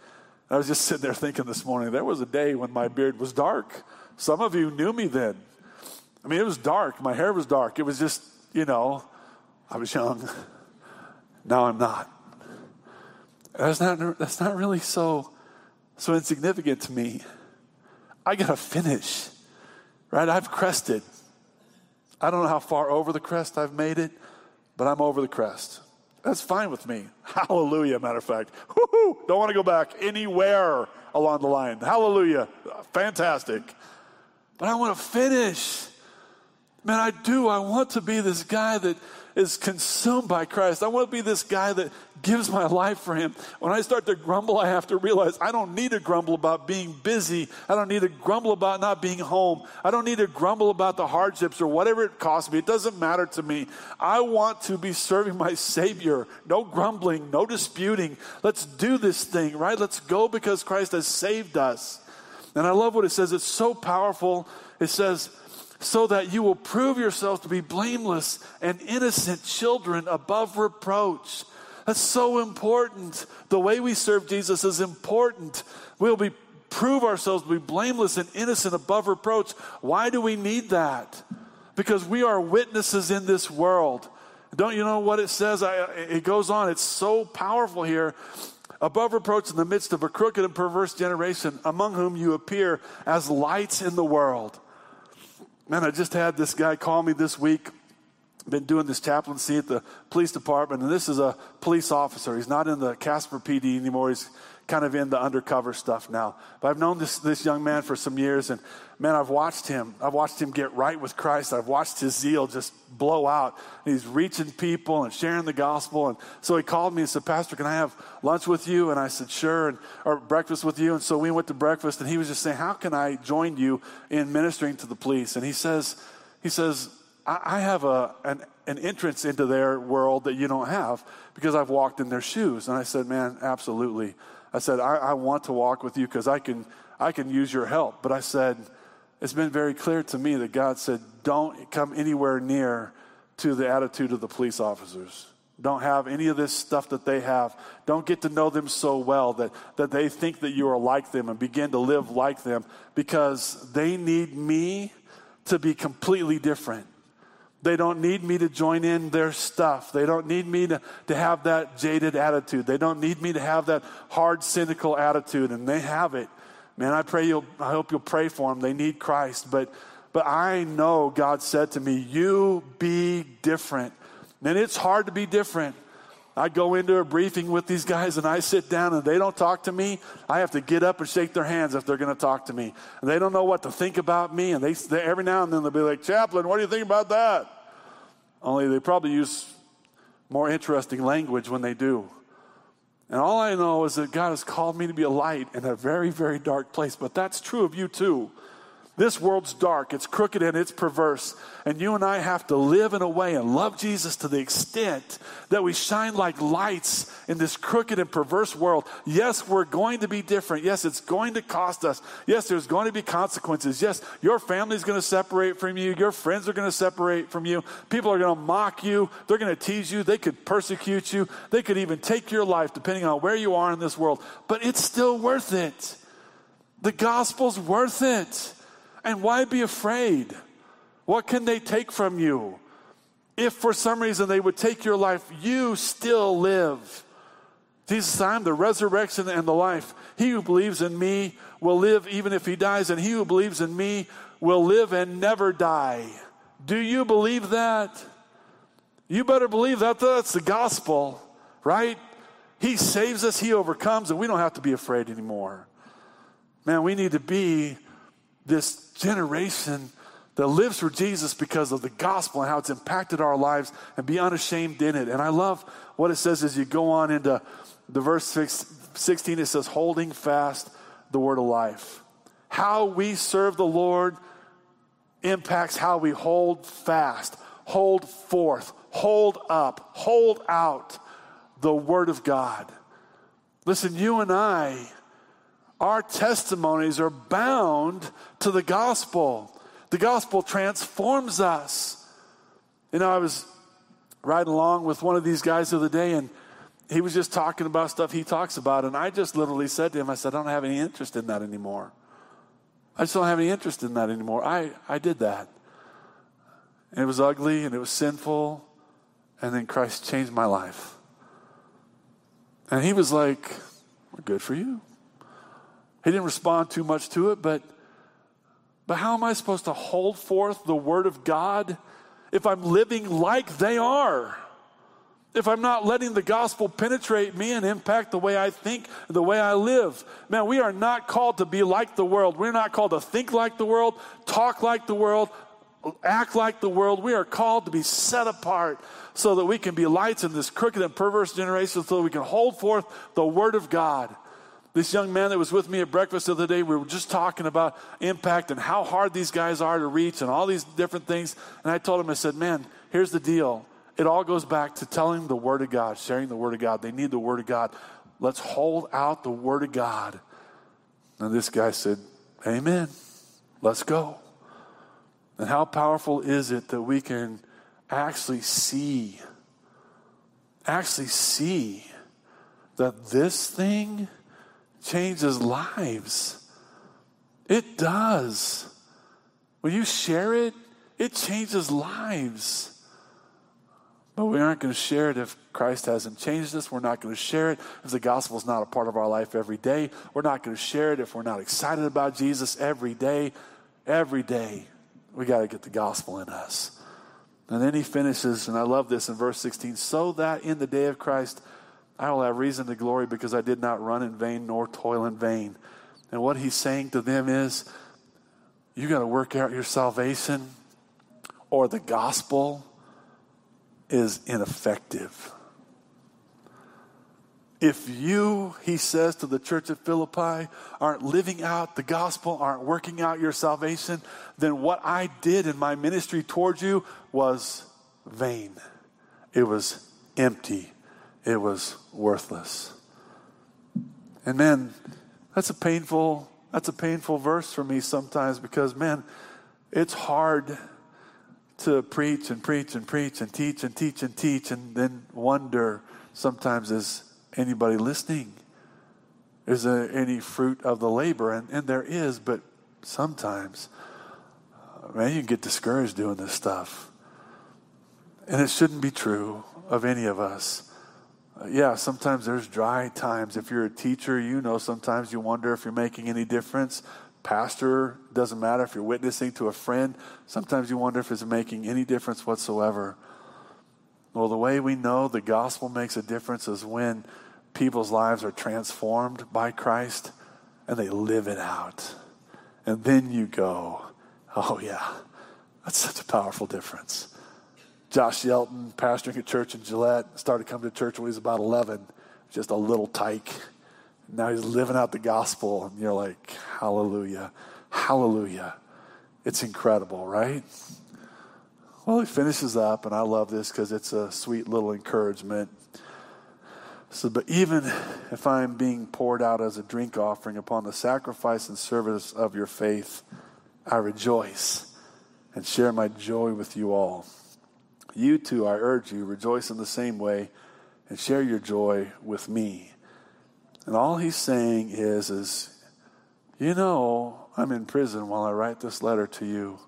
I was just sitting there thinking this morning, there was a day when my beard was dark. Some of you knew me then. I mean, it was dark. My hair was dark. It was just, you know, I was young. Now I'm not. That's not, that's not really so so insignificant to me. I got to finish, right? I've crested. I don't know how far over the crest I've made it, but I'm over the crest. That's fine with me. Hallelujah, matter of fact. Woo-hoo! Don't want to go back anywhere along the line. Hallelujah. Fantastic. But I want to finish. Man, I do. I want to be this guy that is consumed by Christ. I want to be this guy that gives my life for Him. When I start to grumble, I have to realize I don't need to grumble about being busy. I don't need to grumble about not being home. I don't need to grumble about the hardships or whatever it costs me. It doesn't matter to me. I want to be serving my Savior. No grumbling, no disputing. Let's do this thing, right? Let's go because Christ has saved us. And I love what it says. It's so powerful. It says, so that you will prove yourselves to be blameless and innocent children above reproach. That's so important. The way we serve Jesus is important. We'll be prove ourselves to be blameless and innocent above reproach. Why do we need that? Because we are witnesses in this world. Don't you know what it says? I, it goes on. It's so powerful here. Above reproach in the midst of a crooked and perverse generation, among whom you appear as lights in the world Man, I just had this guy call me this week. Been doing this chaplaincy at the police department, and this is a police officer. He's not in the Casper PD anymore. He's kind of in the undercover stuff now. But I've known this, this young man for some years, and man, I've watched him. I've watched him get right with Christ. I've watched his zeal just blow out. He's reaching people and sharing the gospel. And so he called me and said, Pastor, can I have lunch with you? And I said, sure, and, or breakfast with you. And so we went to breakfast, and he was just saying, How can I join you in ministering to the police? And he says, he says, I, I have a, an, an entrance into their world that you don't have because I've walked in their shoes. And I said, Man, absolutely. I said, I, I want to walk with you because I can, I can use your help. But I said, it's been very clear to me that God said, don't come anywhere near to the attitude of the police officers. Don't have any of this stuff that they have. Don't get to know them so well that, that they think that you are like them and begin to live like them because they need me to be completely different. They don't need me to join in their stuff. They don't need me to, to have that jaded attitude. They don't need me to have that hard, cynical attitude, and they have it. Man, I pray you'll, I hope you'll pray for them. They need Christ. But, but I know God said to me, You be different. And it's hard to be different. I go into a briefing with these guys and I sit down and they don't talk to me. I have to get up and shake their hands if they're going to talk to me. And they don't know what to think about me. And they, they every now and then they'll be like, Chaplain, what do you think about that? Only they probably use more interesting language when they do. And all I know is that God has called me to be a light in a very, very dark place. But that's true of you too. This world's dark, it's crooked, and it's perverse. And you and I have to live in a way and love Jesus to the extent that we shine like lights in this crooked and perverse world. Yes, we're going to be different. Yes, it's going to cost us. Yes, there's going to be consequences. Yes, your family's going to separate from you. Your friends are going to separate from you. People are going to mock you. They're going to tease you. They could persecute you. They could even take your life, depending on where you are in this world. But it's still worth it. The gospel's worth it. And why be afraid? What can they take from you? If for some reason they would take your life, you still live. Jesus said, I'm the resurrection and the life. He who believes in me will live even if he dies, and he who believes in me will live and never die. Do you believe that? You better believe that. That's the gospel, right? He saves us, he overcomes, and we don't have to be afraid anymore. Man, we need to be this generation that lives for Jesus because of the gospel and how it's impacted our lives and be unashamed in it. And I love what it says as you go on into the verse 16, it says, holding fast the word of life. How we serve the Lord impacts how we hold fast, hold forth, hold up, hold out the word of God. Listen, you and I our testimonies are bound to the gospel. The gospel transforms us. You know, I was riding along with one of these guys the other day, and he was just talking about stuff he talks about. And I just literally said to him, I said, I don't have any interest in that anymore. I just don't have any interest in that anymore. I, I did that. And it was ugly and it was sinful. And then Christ changed my life. And he was like, well, Good for you. He didn't respond too much to it, but, but how am I supposed to hold forth the word of God if I'm living like they are? If I'm not letting the gospel penetrate me and impact the way I think, the way I live. Man, we are not called to be like the world. We're not called to think like the world, talk like the world, act like the world. We are called to be set apart so that we can be lights in this crooked and perverse generation, so that we can hold forth the word of God. This young man that was with me at breakfast the other day, we were just talking about impact and how hard these guys are to reach and all these different things. And I told him, I said, man, here's the deal. It all goes back to telling the Word of God, sharing the Word of God. They need the Word of God. Let's hold out the Word of God. And this guy said, Amen. Let's go. And how powerful is it that we can actually see, actually see that this thing changes lives. It does. When you share it, it changes lives. But we aren't going to share it if Christ hasn't changed us. We're not going to share it if the gospel is not a part of our life every day. We're not going to share it if we're not excited about Jesus every day. Every day, we got to get the gospel in us. And then he finishes, and I love this in verse 16 so that in the day of Christ, I will have reason to glory because I did not run in vain nor toil in vain. And what he's saying to them is, you got to work out your salvation, or the gospel is ineffective. If you, he says to the church at Philippi, aren't living out the gospel, aren't working out your salvation, then what I did in my ministry towards you was vain. It was empty it was worthless. And man, that's a painful that's a painful verse for me sometimes because man, it's hard to preach and preach and preach and teach and teach and teach and then wonder sometimes is anybody listening? Is there any fruit of the labor? And, and there is, but sometimes, man, you get discouraged doing this stuff. And it shouldn't be true of any of us. Yeah, sometimes there's dry times. If you're a teacher, you know sometimes you wonder if you're making any difference. Pastor, doesn't matter if you're witnessing to a friend, sometimes you wonder if it's making any difference whatsoever. Well, the way we know the gospel makes a difference is when people's lives are transformed by Christ and they live it out. And then you go, oh, yeah, that's such a powerful difference. Josh Yelton, pastoring a church in Gillette, started coming to church when he was about 11, just a little tyke. Now he's living out the gospel, and you're like, hallelujah, hallelujah. It's incredible, right? Well, he finishes up, and I love this because it's a sweet little encouragement. So, but even if I'm being poured out as a drink offering upon the sacrifice and service of your faith, I rejoice and share my joy with you all. You too, I urge you, rejoice in the same way and share your joy with me. And all he's saying is, is, you know, I'm in prison while I write this letter to you.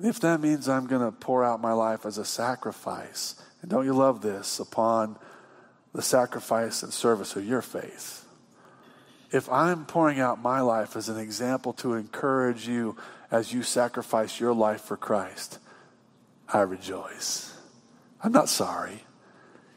If that means I'm going to pour out my life as a sacrifice, and don't you love this, upon the sacrifice and service of your faith. If I'm pouring out my life as an example to encourage you as you sacrifice your life for Christ, I rejoice. I'm not sorry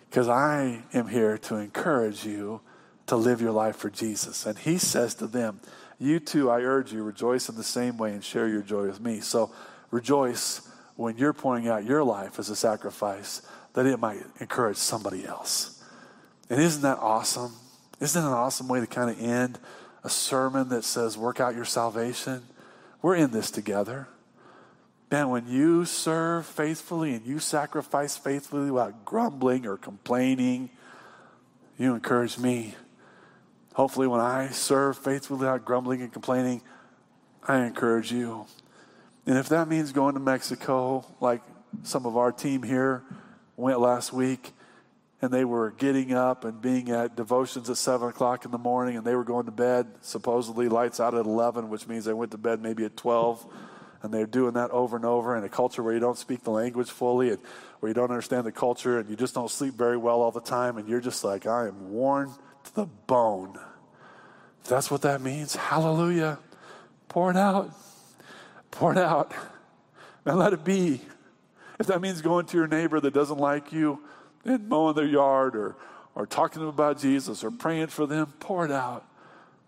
because I am here to encourage you to live your life for Jesus. And he says to them, You too, I urge you, rejoice in the same way and share your joy with me. So rejoice when you're pouring out your life as a sacrifice that it might encourage somebody else. And isn't that awesome? Isn't it an awesome way to kind of end a sermon that says, Work out your salvation? We're in this together. Man, when you serve faithfully and you sacrifice faithfully without grumbling or complaining, you encourage me. Hopefully, when I serve faithfully without grumbling and complaining, I encourage you. And if that means going to Mexico, like some of our team here went last week, and they were getting up and being at devotions at 7 o'clock in the morning, and they were going to bed, supposedly lights out at 11, which means they went to bed maybe at 12 and they're doing that over and over in a culture where you don't speak the language fully and where you don't understand the culture and you just don't sleep very well all the time and you're just like, I am worn to the bone. If that's what that means, hallelujah. Pour it out. Pour it out. And let it be. If that means going to your neighbor that doesn't like you and mowing their yard or, or talking to them about Jesus or praying for them, pour it out.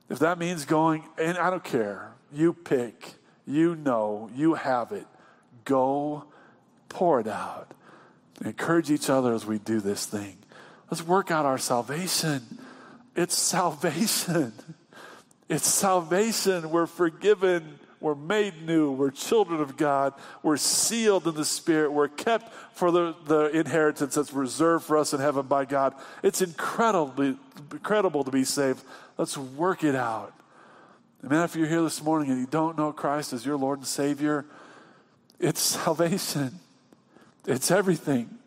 If that means going, and I don't care, you pick. You know, you have it. Go pour it out. Encourage each other as we do this thing. Let's work out our salvation. It's salvation. It's salvation. We're forgiven. We're made new. We're children of God. We're sealed in the Spirit. We're kept for the, the inheritance that's reserved for us in heaven by God. It's incredibly incredible to be saved. Let's work it out. Man, if you're here this morning and you don't know Christ as your Lord and Savior, it's salvation. It's everything.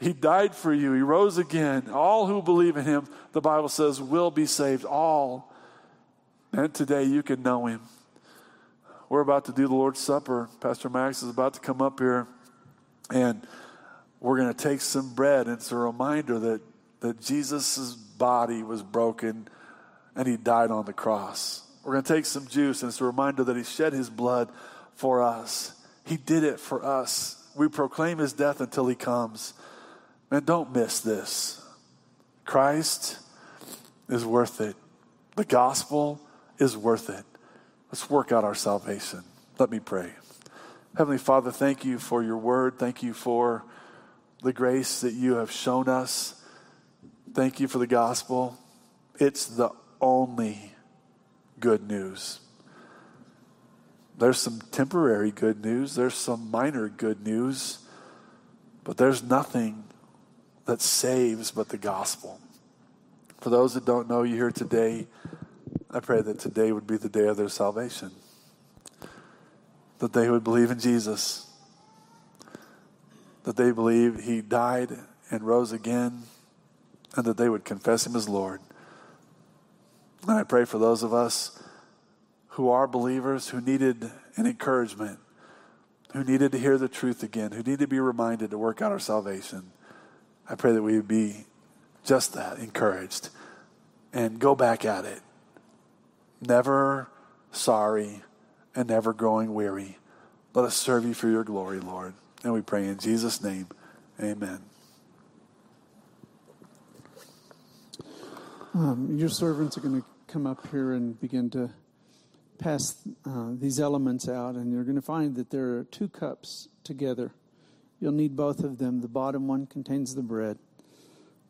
He died for you. He rose again. All who believe in him, the Bible says, will be saved. All. And today you can know him. We're about to do the Lord's Supper. Pastor Max is about to come up here, and we're going to take some bread. It's a reminder that, that Jesus' body was broken and he died on the cross. We're going to take some juice, and it's a reminder that He shed His blood for us. He did it for us. We proclaim His death until He comes. Man, don't miss this. Christ is worth it. The gospel is worth it. Let's work out our salvation. Let me pray. Heavenly Father, thank you for your word. Thank you for the grace that you have shown us. Thank you for the gospel. It's the only good news. There's some temporary good news, there's some minor good news, but there's nothing that saves but the gospel. For those that don't know you here today, I pray that today would be the day of their salvation. That they would believe in Jesus. That they believe he died and rose again. And that they would confess him as Lord. And I pray for those of us who are believers who needed an encouragement who needed to hear the truth again, who need to be reminded to work out our salvation. I pray that we would be just that, encouraged, and go back at it. Never sorry and never growing weary. Let us serve you for your glory, Lord. And we pray in Jesus' name, amen. Um, your servants are going to come up here and begin to pass uh, these elements out, and you're going to find that there are two cups together. You'll need both of them. The bottom one contains the bread,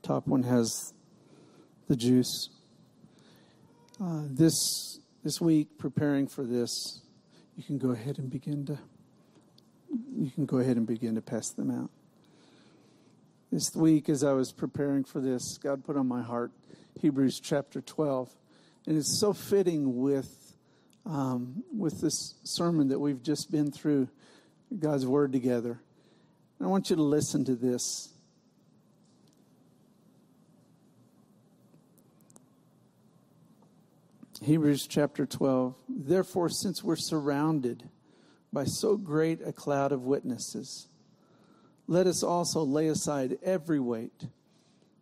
top one has the juice. Uh, this this week, preparing for this, you can go ahead and begin to you can go ahead and begin to pass them out. This week, as I was preparing for this, God put on my heart Hebrews chapter 12, and it's so fitting with um, with this sermon that we've just been through, God's Word together. And I want you to listen to this. Hebrews chapter 12. Therefore, since we're surrounded by so great a cloud of witnesses, let us also lay aside every weight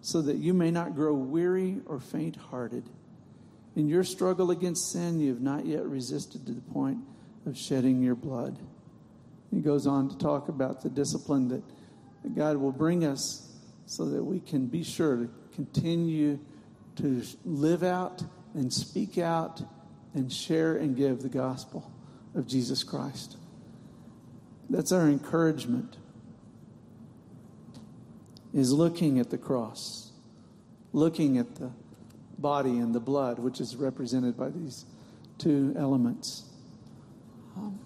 so that you may not grow weary or faint hearted. In your struggle against sin, you have not yet resisted to the point of shedding your blood. He goes on to talk about the discipline that, that God will bring us so that we can be sure to continue to live out and speak out and share and give the gospel of Jesus Christ. That's our encouragement is looking at the cross, looking at the body and the blood, which is represented by these two elements. Um,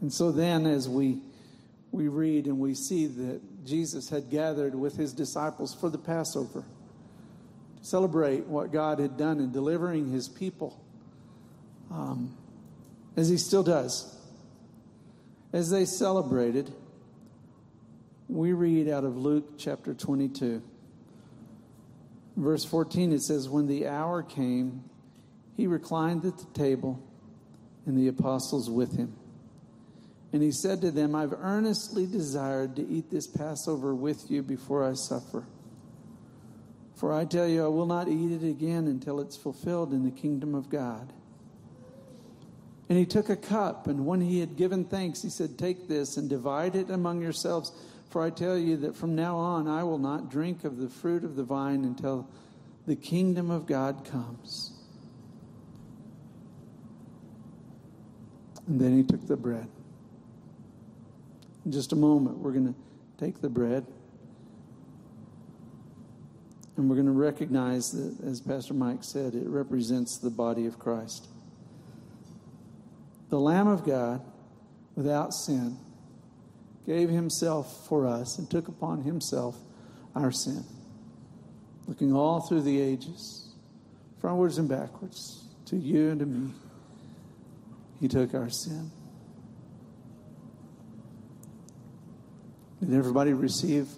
and so then, as we we read and we see that Jesus had gathered with his disciples for the Passover to celebrate what God had done in delivering his people, um, as he still does. As they celebrated, we read out of Luke chapter 22 verse 14, it says, When the hour came, he reclined at the table, and the apostles with him. And he said to them, I've earnestly desired to eat this Passover with you before I suffer. For I tell you, I will not eat it again until it's fulfilled in the kingdom of God. And he took a cup, and when he had given thanks, he said, Take this and divide it among yourselves. For I tell you that from now on I will not drink of the fruit of the vine until the kingdom of God comes. And then he took the bread. In just a moment, we're going to take the bread. And we're going to recognize that, as Pastor Mike said, it represents the body of Christ. The Lamb of God, without sin, gave himself for us and took upon himself our sin. Looking all through the ages, frontwards and backwards, to you and to me, he took our sin. Did everybody receive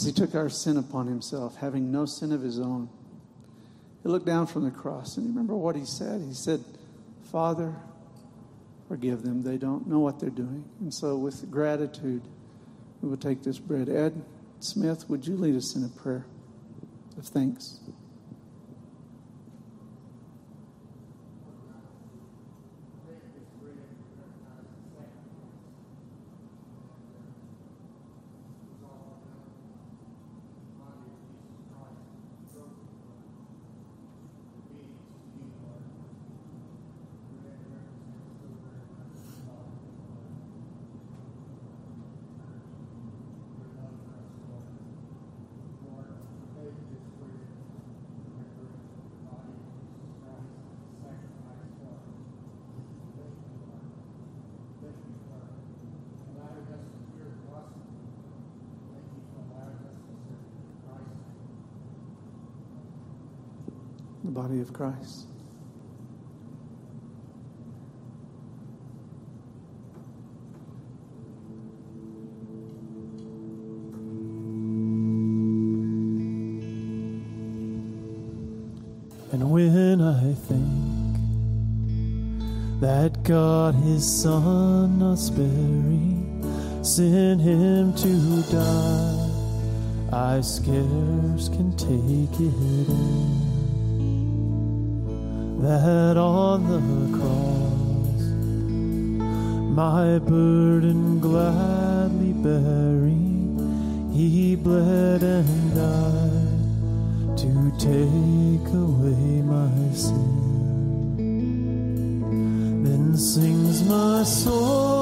as he took our sin upon himself, having no sin of his own. He looked down from the cross and you remember what he said? He said, Father, forgive them. They don't know what they're doing. And so, with gratitude, we will take this bread. Ed Smith, would you lead us in a prayer? of thanks. The body of Christ. And when I think that God his son not sparing sent him to die, I scarce can take it in that on the cross. My burden gladly bearing he bled and died to take away my sin. Then sings my soul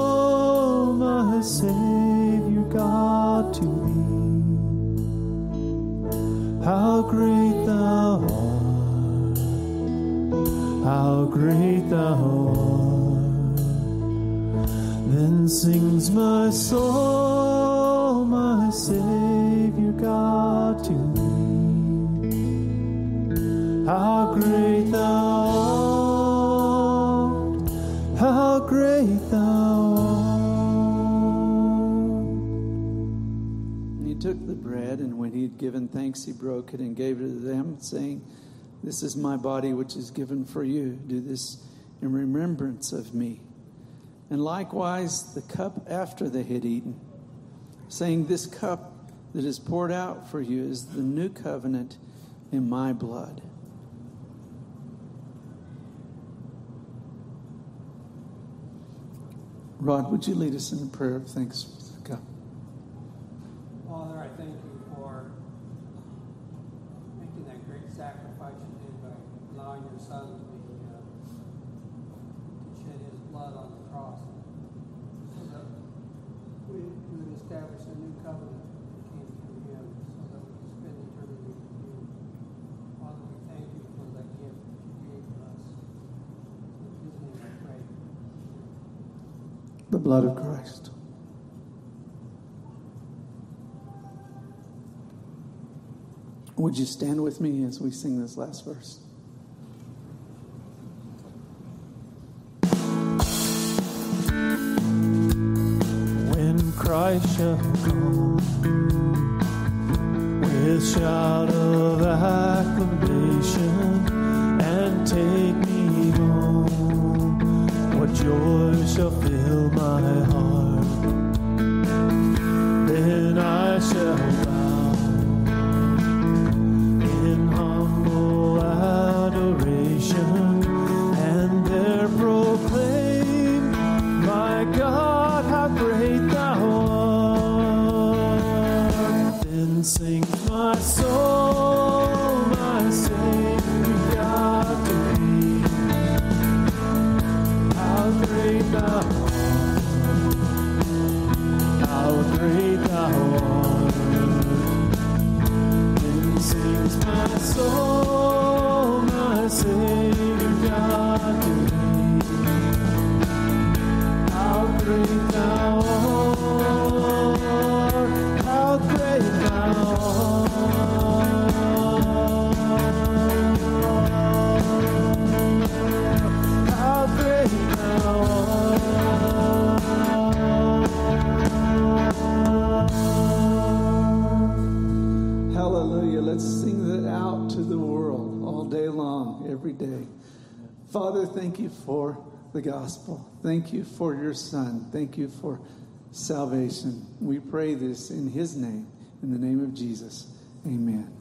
my soul, my Savior God to thee. How great thou art, how great thou art. And He took the bread, and when he had given thanks, he broke it and gave it to them, saying, this is my body, which is given for you. Do this in remembrance of me. And likewise, the cup after they had eaten, saying, This cup that is poured out for you is the new covenant in my blood. Rod, would you lead us in a prayer of thanks? God. Father, I thank you for making that great sacrifice you did by allowing your son to be uh, to shed his blood on the cross, so that we would establish a new covenant that came through him, so that we could spend eternity with you. Father, we thank you for that gift that you gave to us. In his name I pray. The blood of Christ. Would you stand with me as we sing this last verse? Come with shout of acclamation and take me home, what joy shall fill you for the gospel. Thank you for your son. Thank you for salvation. We pray this in his name, in the name of Jesus. Amen.